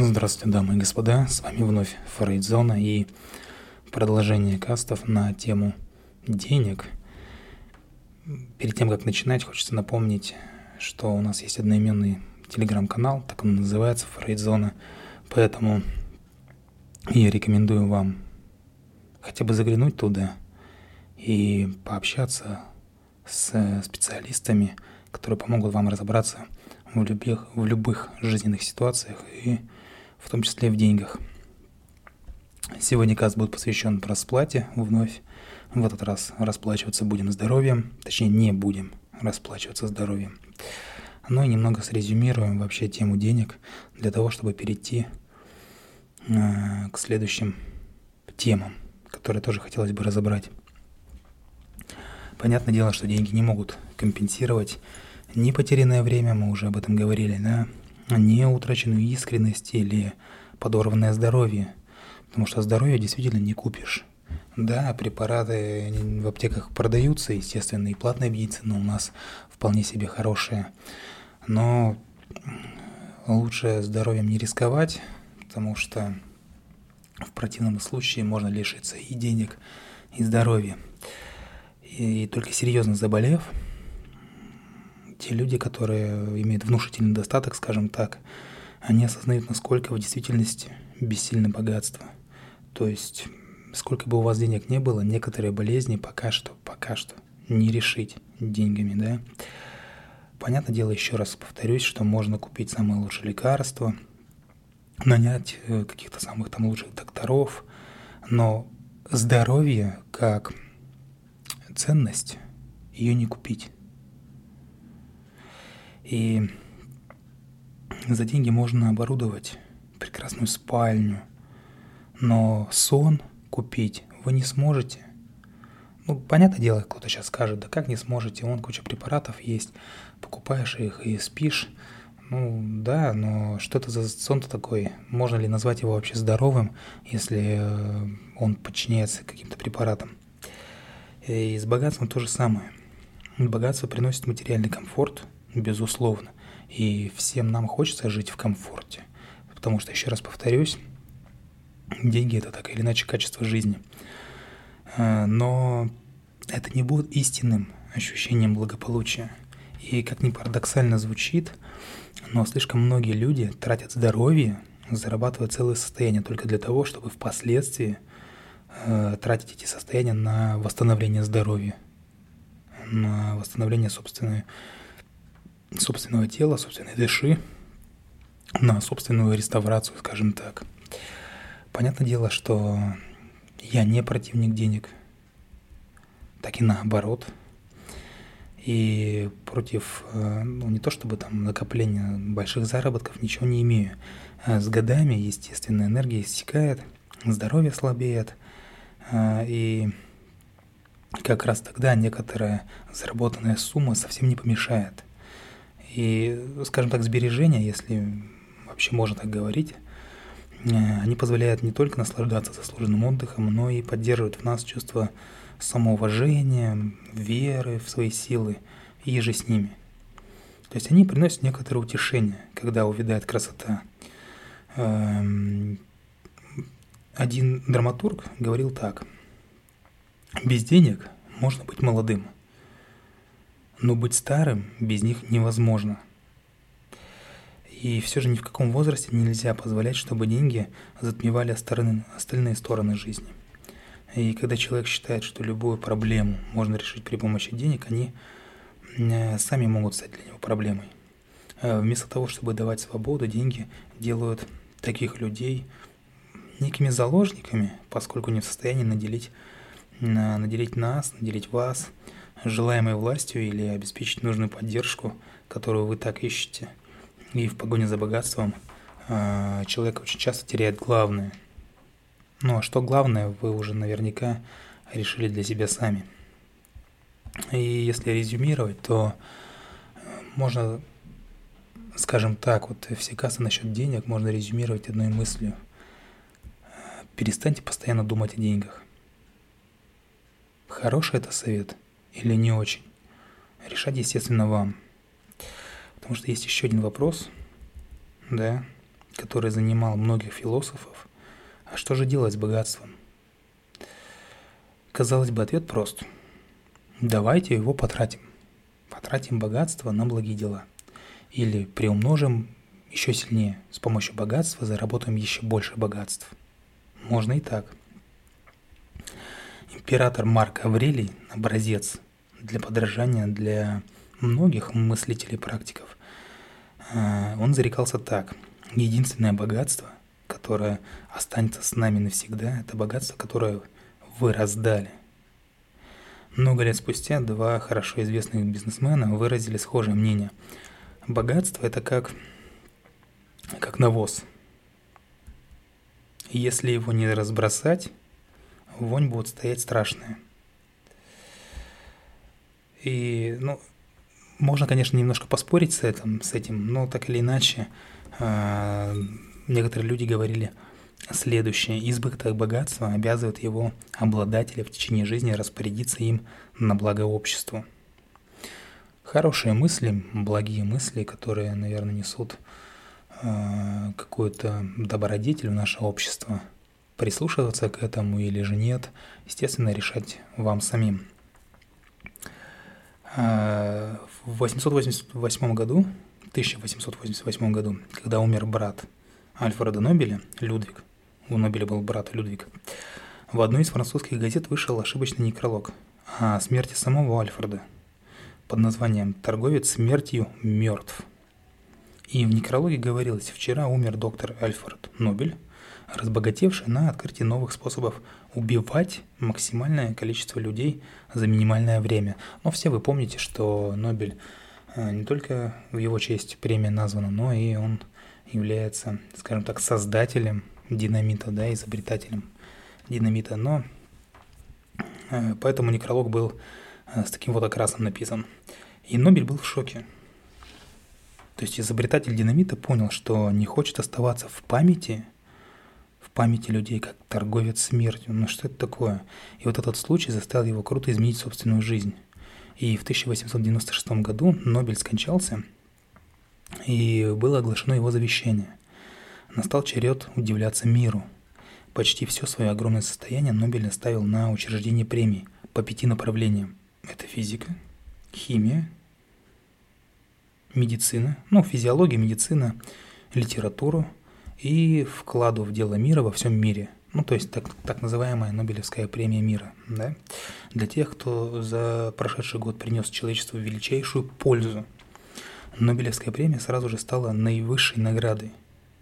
Здравствуйте, дамы и господа, с вами вновь Фрейдзона и продолжение кастов на тему денег. Перед тем, как начинать, хочется напомнить, что у нас есть одноименный телеграм-канал, так он называется, Фрейдзона, поэтому я рекомендую вам хотя бы заглянуть туда и пообщаться с специалистами, которые помогут вам разобраться в любых, в любых жизненных ситуациях и в том числе в деньгах. Сегодня каст будет посвящен расплате вновь. В этот раз расплачиваться будем здоровьем, точнее не будем расплачиваться здоровьем. Ну и немного срезюмируем вообще тему денег для того, чтобы перейти э, к следующим темам, которые тоже хотелось бы разобрать. Понятное дело, что деньги не могут компенсировать ни потерянное время, мы уже об этом говорили, да, не утраченную искренность или подорванное здоровье, потому что здоровье действительно не купишь. Да, препараты в аптеках продаются, естественно, и платные медицина у нас вполне себе хорошая, но лучше здоровьем не рисковать, потому что в противном случае можно лишиться и денег, и здоровья. И только серьезно заболев, те люди, которые имеют внушительный достаток, скажем так, они осознают, насколько в действительности бессильно богатство. То есть, сколько бы у вас денег не было, некоторые болезни пока что, пока что не решить деньгами, да. Понятное дело, еще раз повторюсь, что можно купить самые лучшие лекарства, нанять э, каких-то самых там лучших докторов, но здоровье как ценность ее не купить. И за деньги можно оборудовать прекрасную спальню, но сон купить вы не сможете. Ну, понятное дело, кто-то сейчас скажет, да как не сможете, вон куча препаратов есть, покупаешь их и спишь. Ну, да, но что это за сон-то такой? Можно ли назвать его вообще здоровым, если э, он подчиняется каким-то препаратам? И с богатством то же самое. Богатство приносит материальный комфорт – безусловно. И всем нам хочется жить в комфорте. Потому что, еще раз повторюсь, деньги – это так или иначе качество жизни. А, но это не будет истинным ощущением благополучия. И как ни парадоксально звучит, но слишком многие люди тратят здоровье, зарабатывая целое состояние только для того, чтобы впоследствии э, тратить эти состояния на восстановление здоровья, на восстановление собственной собственного тела, собственной души, на собственную реставрацию, скажем так. Понятное дело, что я не противник денег, так и наоборот. И против, э, ну не то чтобы там накопления больших заработков, ничего не имею. А с годами, естественно, энергия иссякает, здоровье слабеет, э, и как раз тогда некоторая заработанная сумма совсем не помешает. И, скажем так, сбережения, если вообще можно так говорить, э, они позволяют не только наслаждаться заслуженным отдыхом, но и поддерживают в нас чувство самоуважения, веры в свои силы и же с ними. То есть они приносят некоторое утешение, когда увядает красота. Эм, один драматург говорил так. Без денег можно быть молодым – но быть старым без них невозможно. И все же ни в каком возрасте нельзя позволять, чтобы деньги затмевали остальные стороны жизни. И когда человек считает, что любую проблему можно решить при помощи денег, они э, сами могут стать для него проблемой. Э, вместо того, чтобы давать свободу, деньги делают таких людей некими заложниками, поскольку не в состоянии наделить, наделить нас, наделить вас – желаемой властью или обеспечить нужную поддержку, которую вы так ищете. И в погоне за богатством э, человек очень часто теряет главное. Ну а что главное, вы уже наверняка решили для себя сами. И если резюмировать, то можно, скажем так, вот все кассы насчет денег можно резюмировать одной мыслью. Перестаньте постоянно думать о деньгах. Хороший это совет – или не очень. Решать, естественно, вам. Потому что есть еще один вопрос, да, который занимал многих философов. А что же делать с богатством? Казалось бы, ответ прост. Давайте его потратим. Потратим богатство на благие дела. Или приумножим еще сильнее. С помощью богатства заработаем еще больше богатств. Можно и так. Император Марк Аврелий – образец для подражания для многих мыслителей и практиков. А, он зарекался так. Единственное богатство, которое останется с нами навсегда, это богатство, которое вы раздали. Много лет спустя два хорошо известных бизнесмена выразили схожее мнение. Богатство – это как, как навоз. Если его не разбросать, вонь будет стоять страшная. И, ну, можно, конечно, немножко поспорить с этим, с этим но так или иначе, э, некоторые люди говорили следующее. Избыток богатства обязывает его обладателя в течение жизни распорядиться им на благо обществу. Хорошие мысли, благие мысли, которые, наверное, несут э, какую-то добродетель в наше общество. Прислушиваться к этому или же нет, естественно, решать вам самим. Э, в 888 году, 1888 году, когда умер брат Альфреда Нобеля, Людвиг, у Нобеля был брат Людвиг, в одной из французских газет вышел ошибочный некролог о смерти самого Альфреда под названием «Торговец смертью мертв». И в некрологе говорилось, вчера умер доктор Альфред Нобель, разбогатевший на открытии новых способов убивать максимальное количество людей за минимальное время. Но все вы помните, что Нобель э, не только в его честь премия названа, но и он является, скажем так, создателем динамита, да, изобретателем динамита. Но э, поэтому некролог был э, с таким вот окрасом написан. И Нобель был в шоке. То есть изобретатель динамита понял, что не хочет оставаться в памяти – памяти людей как торговец смертью. Ну что это такое? И вот этот случай заставил его круто изменить собственную жизнь. И в 1896 году Нобель скончался, и было оглашено его завещание. Настал черед удивляться миру. Почти все свое огромное состояние Нобель оставил на учреждение премии по пяти направлениям. Это физика, химия, медицина, ну, физиология, медицина, литературу, и вкладу в дело мира во всем мире. Ну, то есть так, так называемая Нобелевская премия мира. Да? Для тех, кто за прошедший год принес человечеству величайшую пользу. Нобелевская премия сразу же стала наивысшей наградой,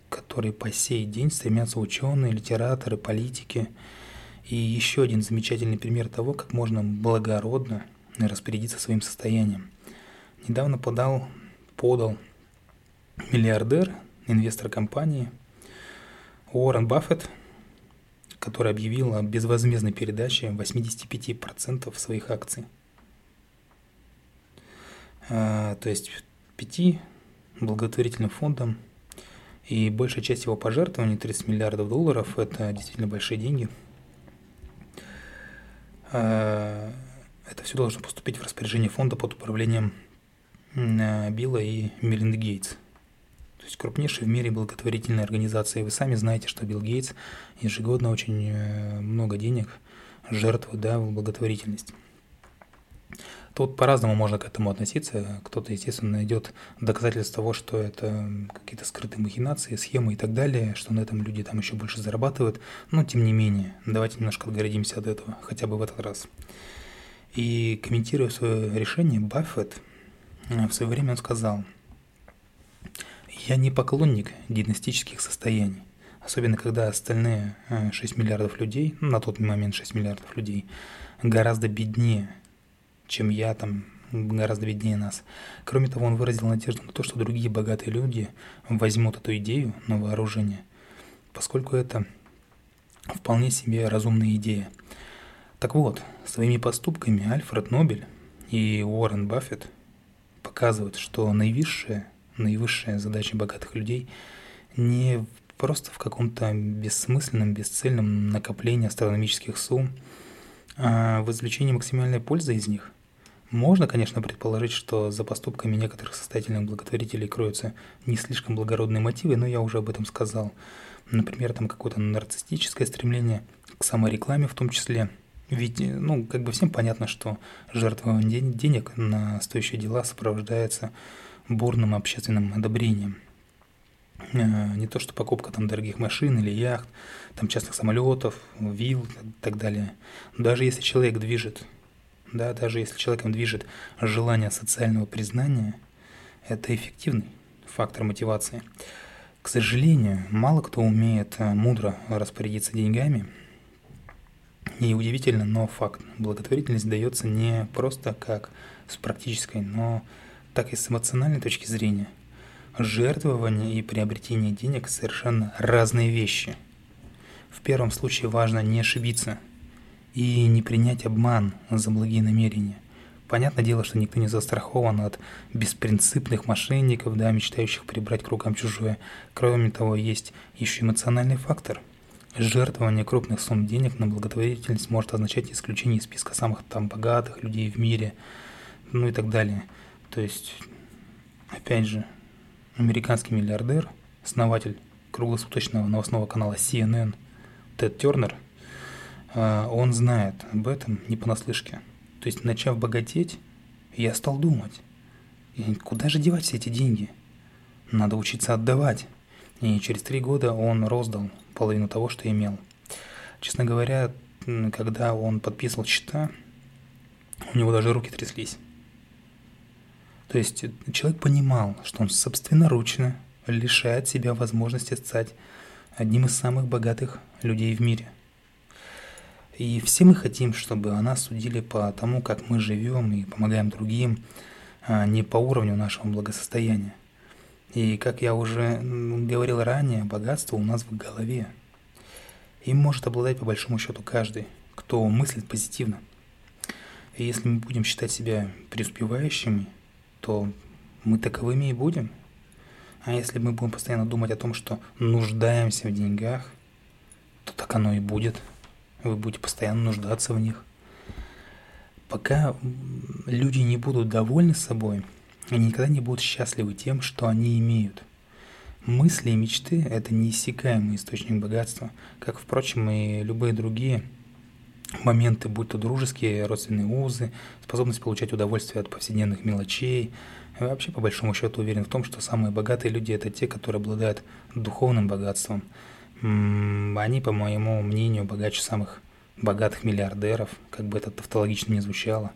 которой по сей день стремятся ученые, литераторы, политики. И еще один замечательный пример того, как можно благородно распорядиться своим состоянием. Недавно подал, подал миллиардер, инвестор компании – Уоррен Баффет, который объявил о безвозмездной передаче 85% своих акций. А, то есть пяти благотворительным фондам и большая часть его пожертвований, 30 миллиардов долларов, это действительно большие деньги. А, это все должно поступить в распоряжение фонда под управлением Билла и Мелинды Гейтс – есть крупнейшие в мире благотворительные организации. Вы сами знаете, что Билл Гейтс ежегодно очень э, много денег жертвует да, в благотворительность. Тут по-разному можно к этому относиться. Кто-то, естественно, найдет доказательства того, что это какие-то скрытые махинации, схемы и так далее, что на этом люди там еще больше зарабатывают. Но, тем не менее, давайте немножко отгородимся от этого, хотя бы в этот раз. И комментируя свое решение, Баффет э, в свое время он сказал – я не поклонник династических состояний, особенно когда остальные 6 э, миллиардов людей, ну, на тот момент 6 миллиардов людей, гораздо беднее, чем я там, гораздо беднее нас. Кроме того, он выразил надежду на то, что другие богатые люди возьмут эту идею на вооружение, поскольку это вполне себе разумная идея. Так вот, своими поступками Альфред Нобель и Уоррен Баффет показывают, что наивысшее наивысшая задача богатых людей не просто в каком-то бессмысленном, бесцельном накоплении астрономических сумм, а в извлечении максимальной пользы из них, Можно, конечно, предположить, что за поступками некоторых состоятельных благотворителей кроются не слишком благородные мотивы, но я уже об этом сказал. Например, там какое-то нарциссическое стремление к саморекламе в том числе. Ведь, ну, как бы всем понятно, что жертвование денег на стоящие дела сопровождается бурным общественным одобрением. Э, не то, что покупка там дорогих машин или яхт, там частных самолетов, вилл и так далее. Даже если человек движет, да, даже если человеком движет желание социального признания, это эффективный фактор мотивации. К сожалению, мало кто умеет э, мудро распорядиться деньгами. И удивительно, но факт. Благотворительность дается не просто как с практической, но так и с эмоциональной точки зрения. Жертвование и приобретение денег – совершенно разные вещи. В первом случае важно не ошибиться и не принять обман за благие намерения. Понятное дело, что никто не застрахован от беспринципных мошенников, да, мечтающих прибрать к рукам чужое. Кроме того, есть еще эмоциональный фактор. Жертвование крупных сумм денег на благотворительность может означать исключение из списка самых там богатых людей в мире, ну и так далее – то есть, опять же, американский миллиардер, основатель круглосуточного новостного канала CNN Тед Тернер, а, он знает об этом не понаслышке. То есть, начав богатеть, я стал думать, куда же девать все эти деньги? Надо учиться отдавать. И через три года он роздал половину того, что имел. Честно говоря, когда он подписывал счета, у него даже руки тряслись. То есть человек понимал, что он собственноручно лишает себя возможности стать одним из самых богатых людей в мире. И все мы хотим, чтобы о нас судили по тому, как мы живем и помогаем другим, а не по уровню нашего благосостояния. И как я уже говорил ранее, богатство у нас в голове. Им может обладать по большому счету каждый, кто мыслит позитивно. И если мы будем считать себя преуспевающими, то мы таковыми и будем. А если мы будем постоянно думать о том, что нуждаемся в деньгах, то так оно и будет. Вы будете постоянно нуждаться в них. Пока люди не будут довольны собой, они никогда не будут счастливы тем, что они имеют. Мысли и мечты – это неиссякаемый источник богатства, как, впрочем, и любые другие моменты, будь то дружеские, родственные узы, способность получать удовольствие от повседневных мелочей. Я вообще, по большому счету, уверен в том, что самые богатые люди – это те, которые обладают духовным богатством. Они, по моему мнению, богаче самых богатых миллиардеров, как бы это тавтологично не звучало,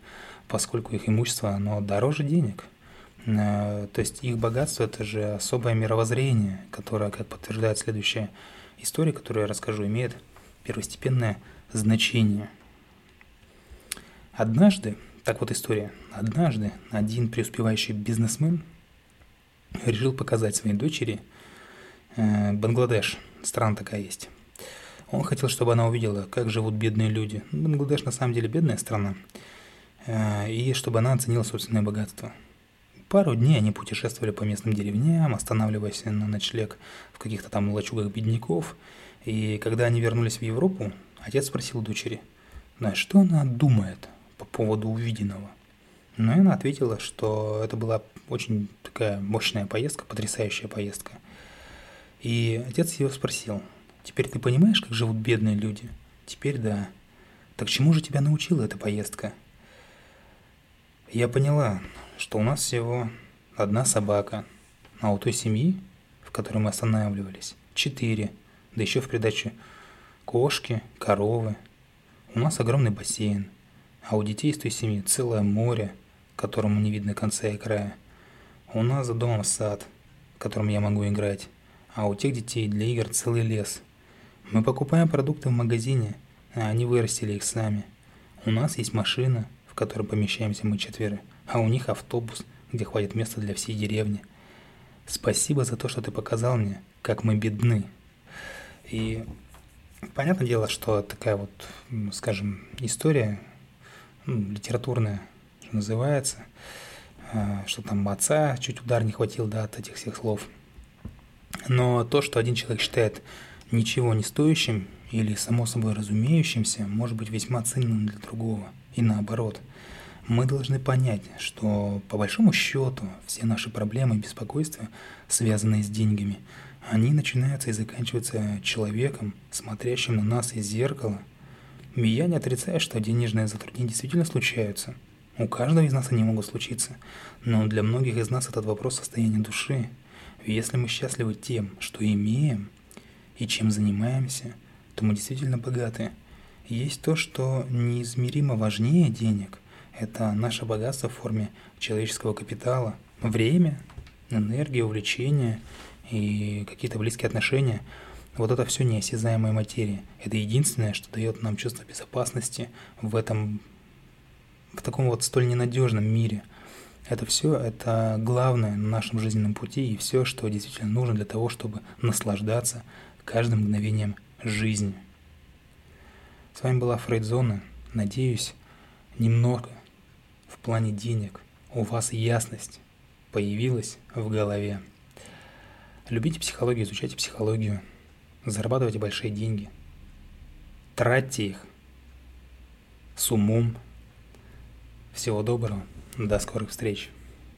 поскольку их имущество, оно дороже денег. Э, то есть их богатство – это же особое мировоззрение, которое, как подтверждает следующая история, которую я расскажу, имеет первостепенное значение. Однажды, так вот история, однажды один преуспевающий бизнесмен решил показать своей дочери э, Бангладеш, страна такая есть. Он хотел, чтобы она увидела, как живут бедные люди. Бангладеш на самом деле бедная страна. Э, и чтобы она оценила собственное богатство. Пару дней они путешествовали по местным деревням, останавливаясь на ночлег в каких-то там лачугах бедняков. И когда они вернулись в Европу, Отец спросил дочери, на что она думает по поводу увиденного. Но она ответила, что это была очень такая мощная поездка, потрясающая поездка. И отец ее спросил, теперь ты понимаешь, как живут бедные люди? Теперь да. Так чему же тебя научила эта поездка? Я поняла, что у нас всего одна собака, а у той семьи, в которой мы останавливались, четыре, да еще в придачу Кошки, коровы. У нас огромный бассейн, а у детей из той семьи целое море, которому не видно конца и края. У нас за домом сад, в котором я могу играть, а у тех детей для игр целый лес. Мы покупаем продукты в магазине, а они вырастили их сами. У нас есть машина, в которой помещаемся мы четверо, а у них автобус, где хватит места для всей деревни. Спасибо за то, что ты показал мне, как мы бедны. И Понятное дело, что такая вот, скажем, история ну, литературная, что называется, а, что там отца чуть удар не хватил, да, от этих всех слов. Но то, что один человек считает ничего не стоящим или само собой разумеющимся, может быть весьма ценным для другого. И наоборот. Мы должны понять, что по большому счету все наши проблемы и беспокойства, связанные с деньгами, они начинаются и заканчиваются человеком, смотрящим на нас из зеркала. И я не отрицаю, что денежные затруднения действительно случаются. У каждого из нас они могут случиться. Но для многих из нас этот вопрос состояния души. Если мы счастливы тем, что имеем и чем занимаемся, то мы действительно богаты. Есть то, что неизмеримо важнее денег. Это наше богатство в форме человеческого капитала. Время, энергия, увлечения и какие-то близкие отношения. Вот это все неосязаемая материя. Это единственное, что дает нам чувство безопасности в этом, в таком вот столь ненадежном мире. Это все, это главное на нашем жизненном пути и все, что действительно нужно для того, чтобы наслаждаться каждым мгновением жизни. С вами была Фрейдзона. Надеюсь, немного в плане денег у вас ясность появилась в голове. Любите психологию, изучайте психологию, зарабатывайте большие деньги, тратьте их с умом. Всего доброго, до скорых встреч.